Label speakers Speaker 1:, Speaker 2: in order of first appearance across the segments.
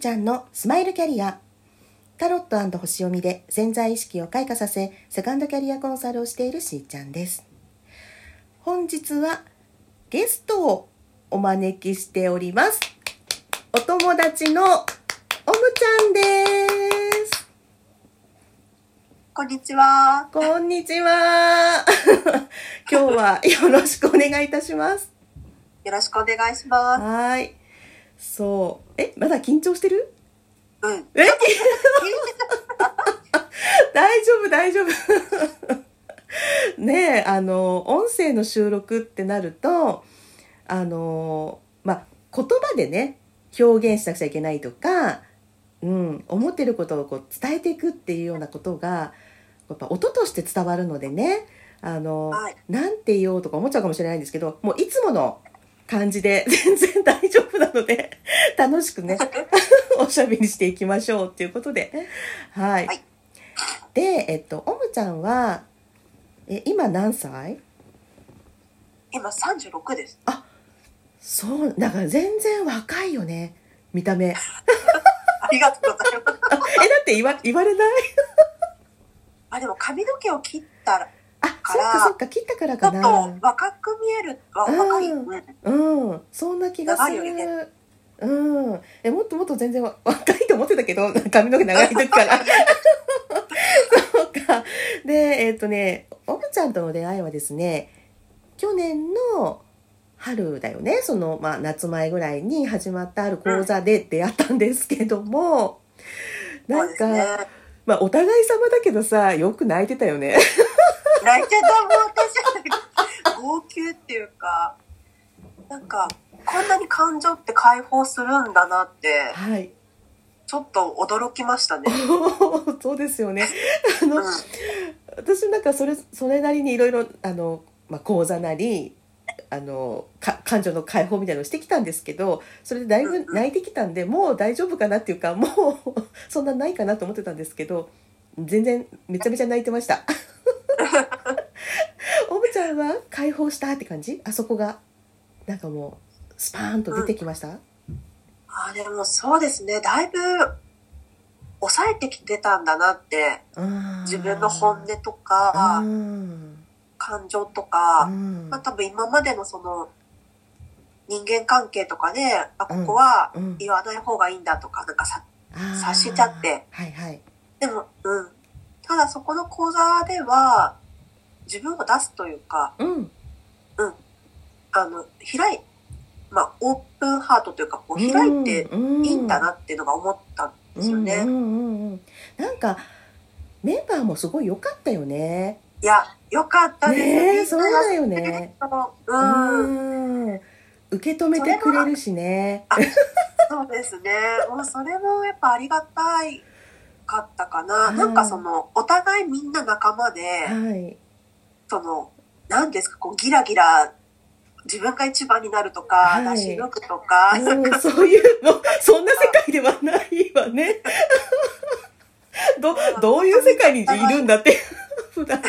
Speaker 1: ーちゃんのスマイルキャリア。タロット星読みで潜在意識を開花させセカンドキャリアコンサルをしているしーちゃんです。本日はゲストをお招きしております。お友達のおむちゃんです。
Speaker 2: こんにちは。
Speaker 1: こんにちは。今日はよろしくお願いいたします。
Speaker 2: よろしくお願いします。
Speaker 1: はい。そうえまだ緊張してる？
Speaker 2: うん。
Speaker 1: え？大丈夫大丈夫。ねえあの音声の収録ってなるとあのまあ言葉でね表現しなくちゃいけないとか、うん、思ってることをこう伝えていくっていうようなことがやっぱ音として伝わるのでねあの、
Speaker 2: はい。
Speaker 1: なんて言おうとか思っちゃうかもしれないんですけどもういつもの感じで 全然大丈夫なので楽しくね おしゃべりしていきましょうっていうことで。はい、
Speaker 2: はい。
Speaker 1: でえっとおむちゃんはえ今何歳？
Speaker 2: 今36です。
Speaker 1: そうだから全然若いよね見た目。え だ
Speaker 2: ありがとうございます。
Speaker 1: って言わ言われない？
Speaker 2: あ、でも髪の毛を切ったら、
Speaker 1: あそっかそっか切ったからか
Speaker 2: ちょっと
Speaker 1: な
Speaker 2: 若く見える。わ
Speaker 1: うん
Speaker 2: 若い。うん。
Speaker 1: うんそんな気がす
Speaker 2: 長いよりね
Speaker 1: るうんえもっともっと全然わ若いと思ってたけど髪の毛長い時からそうかでえっ、とねおむちゃんとの出会いはですね去年の春だよねその、まあ、夏前ぐらいに始まったある講座で出会ったんですけども、
Speaker 2: うんですね。
Speaker 1: まあお互い様だけどさよく泣いてたよね
Speaker 2: 泣いてたもん、私。号泣っていうか、なんか、こんなに感情って解放するんだなって、
Speaker 1: はい
Speaker 2: ちょっと驚きましたね。
Speaker 1: そうですよねあの、
Speaker 2: うん。
Speaker 1: 私なんかそれそれなりにいろいろあの、まあ、講座なりあのか感情の解放みたいなのをしてきたんですけどそれでだいぶ泣いてきたんでもう大丈夫かなっていうかもうそんなないかなと思ってたんですけど全然めちゃめちゃ泣いてました。は解放したって感じ？あそこが？なんかもうスパーンと出てきました、
Speaker 2: あ、でもそうですね。だいぶ、抑えてきてたんだなって、自分の本音とか、
Speaker 1: うん。
Speaker 2: 感情とか、
Speaker 1: うん。
Speaker 2: まあ多分今までのその人間関係とかで、あ、
Speaker 1: うん
Speaker 2: ここは
Speaker 1: うん。
Speaker 2: 言わない方がいいんだとか、なんかさ、察しちゃって。
Speaker 1: はいはい。
Speaker 2: でも、うん。ただそこの講座では、自分を出すというか、
Speaker 1: うん
Speaker 2: あの、開い、まあオープンハートというか、こう開いていいんだなっていうのが思ったんですよね。
Speaker 1: うんうんうんうん、なんかメンバーもすごい良かったよね。
Speaker 2: いや、よかったです。
Speaker 1: ねえ
Speaker 2: みんな
Speaker 1: そうだよね。
Speaker 2: うん。
Speaker 1: うん受け止めてくれるしね。
Speaker 2: そうですね。もうそれもやっぱありがたいかったかな。
Speaker 1: うん
Speaker 2: なんかその、お互いみんな仲間で、
Speaker 1: はい。
Speaker 2: その、何ですか、こうギラギラ、自分が一番になるとか、
Speaker 1: はい
Speaker 2: 出し抜くとか、
Speaker 1: うん、そういうのそんな世界ではないわね。どどういう世界にいるんだって 普段。
Speaker 2: も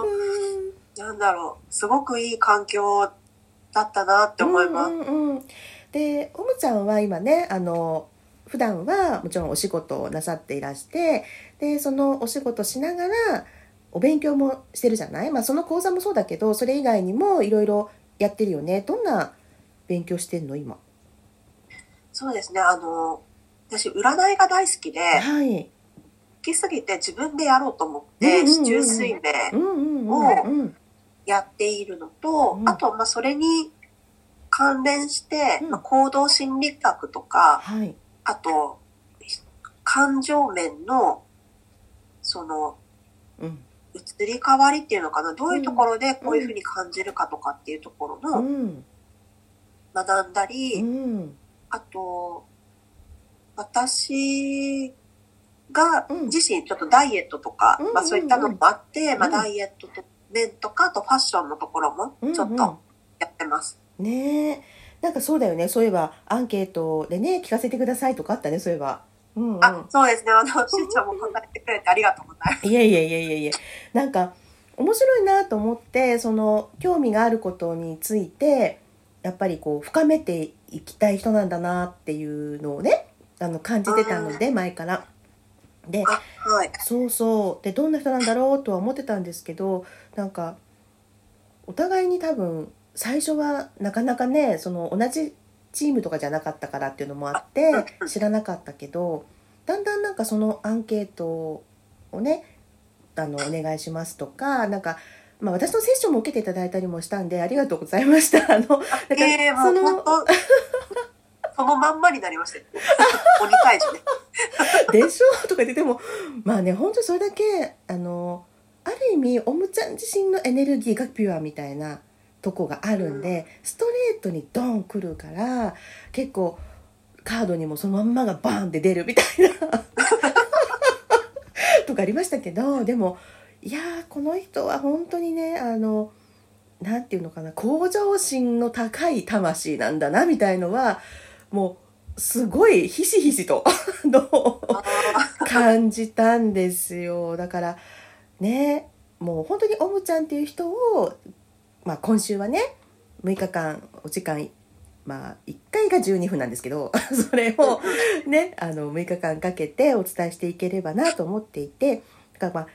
Speaker 2: う、なんだろう、すごくいい環境だったなって思います。
Speaker 1: うんうんうん、でおむちゃんは今ねあの普段はもちろんお仕事をなさっていらしてでそのお仕事しながらお勉強もしてるじゃない、まあ、その講座もそうだけどそれ以外にもいろいろやってるよね。どんな勉強してんの今？
Speaker 2: そうですね、あの、私、占いが大好きで、
Speaker 1: はい。
Speaker 2: 好きすぎて自分でやろうと思って、四柱推
Speaker 1: う
Speaker 2: 命
Speaker 1: ん。うんうんうん
Speaker 2: やっているのと
Speaker 1: う、ん。
Speaker 2: あと、まあ、それに関連して、
Speaker 1: うん。
Speaker 2: まあ、行動心理学とか、
Speaker 1: はい。
Speaker 2: あと、感情面の、その、
Speaker 1: うん。
Speaker 2: 移り変わりっていうのかな、どういうところでこういうふうに感じるかとかっていうところ
Speaker 1: う
Speaker 2: の
Speaker 1: ん。
Speaker 2: 学んだ
Speaker 1: う
Speaker 2: り、
Speaker 1: ん。
Speaker 2: あと、私が
Speaker 1: うん。
Speaker 2: 自身ちょっとダイエットとか、
Speaker 1: うん
Speaker 2: まあそういったのもあって、まあ
Speaker 1: うん
Speaker 2: ダイエットと面とか、あとファッションのところもちょっ
Speaker 1: うん
Speaker 2: とやってます。
Speaker 1: ねえ。なんかそうだよね。そういえばアンケートでね聞かせてくださいとかあったねそういえばうんうん
Speaker 2: あ、そうですね。あの、しーちゃんも答えてくれてありがとうございます。
Speaker 1: いやいやいやいやいやなんか面白いなと思ってその興味があることについてやっぱりこう深めていきたい人なんだなっていうのをねあの感じてたので前から。で
Speaker 2: あはい。
Speaker 1: そうそうでどんな人なんだろうとは思ってたんですけどなんかお互いに多分最初はなかなかねその同じチームとかじゃなかったからっていうのもあって知らなかったけどだんだんなんかそのアンケートをねあのお願いしますとかなんか、まあ、私のセッションも受けていただいたりもしたんでありがとうございました。あの
Speaker 2: ええも
Speaker 1: そうの
Speaker 2: そのまんまになりましたよ。鬼退治ね。
Speaker 1: でしょ？とか言ってでもまあね本当それだけあのある意味おむちゃん自身のエネルギーがピュアみたいなとこがあるんで、ストレートにドン来るから結構カードにもそのまんまがバーンって出るみたいな。とかありましたけどでもいやーこの人は本当にねあのなんていうのかな向上心の高い魂なんだなみたいのはもうすごいひしひしと感じたんですよ。だからねもう本当にオムちゃんっていう人を、まあ、今週はね6日間お時間まあ1回が12分なんですけど それをねあの6日間かけてお伝えしていければなと思っていてだからまあ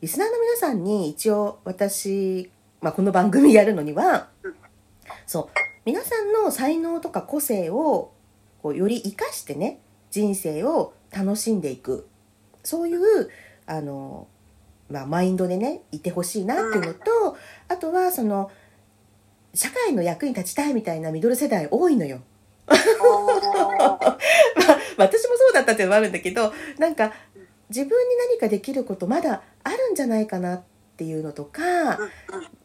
Speaker 1: リスナーの皆さんに一応私、まあ、この番組やるのにはそう皆さんの才能とか個性をこうより生かしてね人生を楽しんでいく。そういうあの、まあ、マインドでねいてほしいなっていうのと、あとはその社会の役に立ちたいみたいなミドル世代多いのよ。まあ、私もそうだったっていうのもあるんだけどなんか自分に何かできることまだあるんじゃないかなっていうのとか、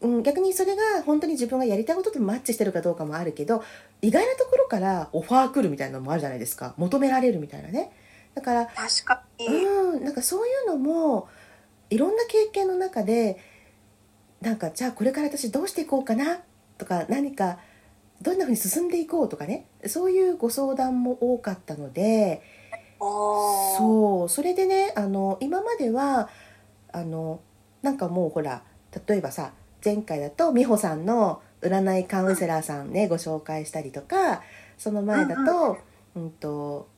Speaker 2: うん
Speaker 1: 逆にそれが本当に自分がやりたいこととマッチしてるかどうかもあるけど意外なところからオファー来るみたいなのもあるじゃないですか。求められるみたいなね。だから
Speaker 2: 確かに。
Speaker 1: うんなんかそういうのもいろんな経験の中でなんかじゃあこれから私どうしていこうかな？とか何かどんな風に進んでいこう？とかね。そういうご相談も多かったのでそう。それでねあの今まではあのなんかもうほら例えばさ前回だと美穂さんの占いカウンセラーさんねご紹介したりとかその前だと,、うんと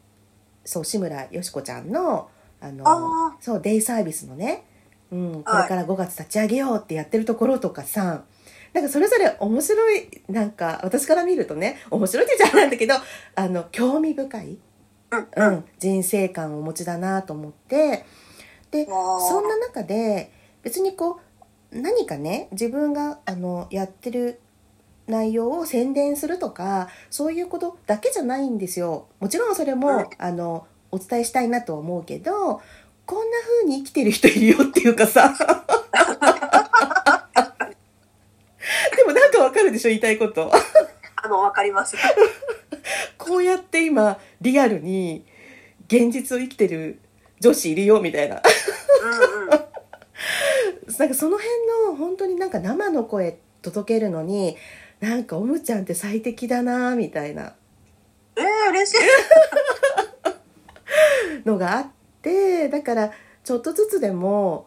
Speaker 1: そう志村よしこちゃんのあの
Speaker 2: あ
Speaker 1: そうデイサービスのね、うん、こ
Speaker 2: はい。
Speaker 1: れから5月立ち上げようってやってるところとかさなんかそれぞれ面白いなんか私から見るとね面白いって言っちゃなんだけどあの興味深い、
Speaker 2: うん
Speaker 1: うん、人生観をお持ちだなと思ってでそんな中で別にこう何かね自分があのやってる内容を宣伝するとかそういうことだけじゃないんですよ。もちろんそれも、
Speaker 2: うん
Speaker 1: あのお伝えしたいなとは思うけどこんな風に生きてる人いるよっていうかさ でもなんかわかるでしょ言いたいこと
Speaker 2: あの、わかります。
Speaker 1: こうやって今リアルに現実を生きてる女子いるよみたいな
Speaker 2: うんうん。
Speaker 1: なんかその辺の本当になんか生の声届けるのになんかおむちゃんって最適だなみたいな
Speaker 2: えー、嬉しい。
Speaker 1: のがあってだからちょっとずつでも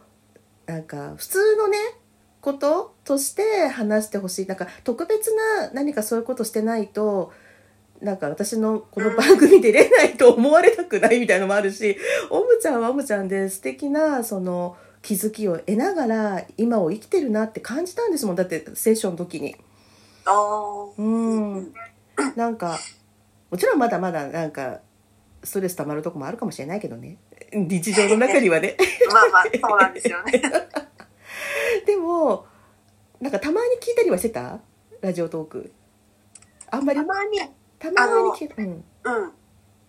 Speaker 1: なんか普通のねこととして話してほしい。なんか特別な何かそういうことしてないとなんか私のこの番組出れないと思われたくない みたいのもあるしおむちゃんはおむちゃんで素敵なその気づきを得ながら今を生きてるなって感じたんですもん。だってセッションの時に。うん。なんかもちろんまだまだなんかストレス溜まるとこもあるかもしれないけどね日常の中にはね。
Speaker 2: まあまあ、そうなんですよね。
Speaker 1: でもなんかたまに聞いたりはしてた？ラジオトーク。あんまり？
Speaker 2: たまに、
Speaker 1: たまに聞くうん。
Speaker 2: うん。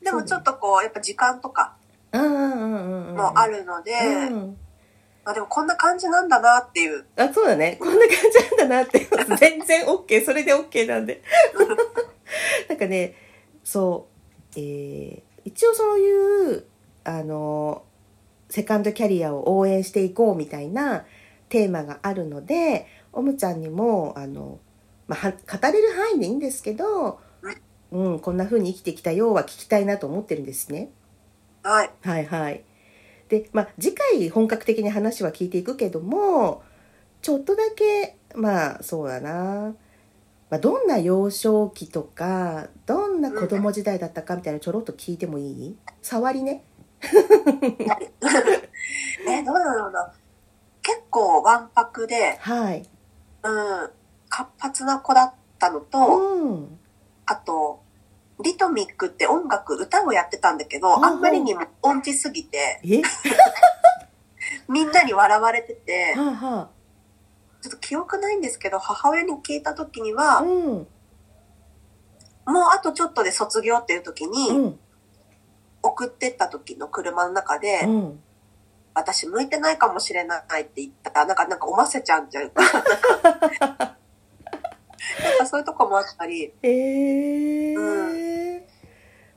Speaker 2: でもちょっとこう、やっぱ時間とか
Speaker 1: うんうんうんうん
Speaker 2: もあるので、
Speaker 1: うん。
Speaker 2: まあでもこんな感じなんだなっていう。
Speaker 1: あそうだね。こんな感じなんだなって 全然 OK それで OK なんで。なんかねそう、えー一応そういうあのセカンドキャリアを応援していこうみたいなテーマがあるのでおむちゃんにもあの、まあ、は語れる範囲でいいんですけど、うん、こんな風に生きてきたようは聞きたいなと思ってるんですね。
Speaker 2: はい。
Speaker 1: はいはい。で、まあ、次回本格的に話は聞いていくけども、ちょっとだけ、まあ、そうだな。まあ、どんな幼少期とかどんな子供時代だったかみたいなのちょろっと聞いてもいい？触りね
Speaker 2: え、どうだろうな。結構わんぱくで、
Speaker 1: はい。
Speaker 2: うん、活発な子だったのと、
Speaker 1: うん。
Speaker 2: あと、リトミックって音楽、歌をやってたんだけど、あんまりにも音痴すぎて、
Speaker 1: え？
Speaker 2: みんなに笑われてて、
Speaker 1: はあは
Speaker 2: ちょっと記憶ないんですけど、母親に聞いた時に
Speaker 1: あ
Speaker 2: は、
Speaker 1: うん。
Speaker 2: もうあとちょっとで卒業っていう時
Speaker 1: う
Speaker 2: に、
Speaker 1: ん
Speaker 2: 送ってった時の車の中で、
Speaker 1: うん。
Speaker 2: 私向いてないかもしれないって言った。ら、なんか、なんかおませちゃんっていうか、なんかそういうとこもあったり、
Speaker 1: えー。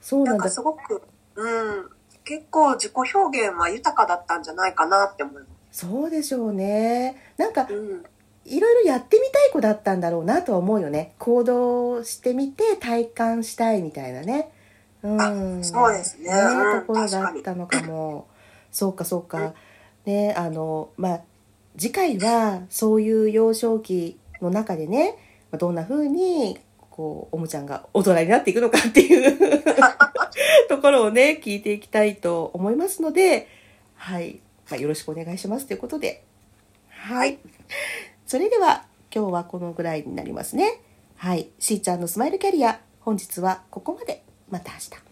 Speaker 1: そう
Speaker 2: な
Speaker 1: なん
Speaker 2: かすごく、うん、結構自己表現は豊かだったんじゃないかなって思います。
Speaker 1: そうでしょうね。なんか
Speaker 2: うん、
Speaker 1: いろいろやってみたい子だったんだろうなとは思うよね。行動してみて体感したいみたいなねうん。
Speaker 2: そうですね。うん
Speaker 1: ところがあったのかも。そうかそうか。ねあのまあ次回はそういう幼少期の中でねまあどんな風にこうおもちゃんが大人になっていくのかっていう ところをね聞いていきたいと思いますのではい、まあ、よろしくお願いしますということで。はい。それでは今日はこのぐらいになりますね。はい。しーちゃんのスマイルキャリア、本日はここまで。また明日。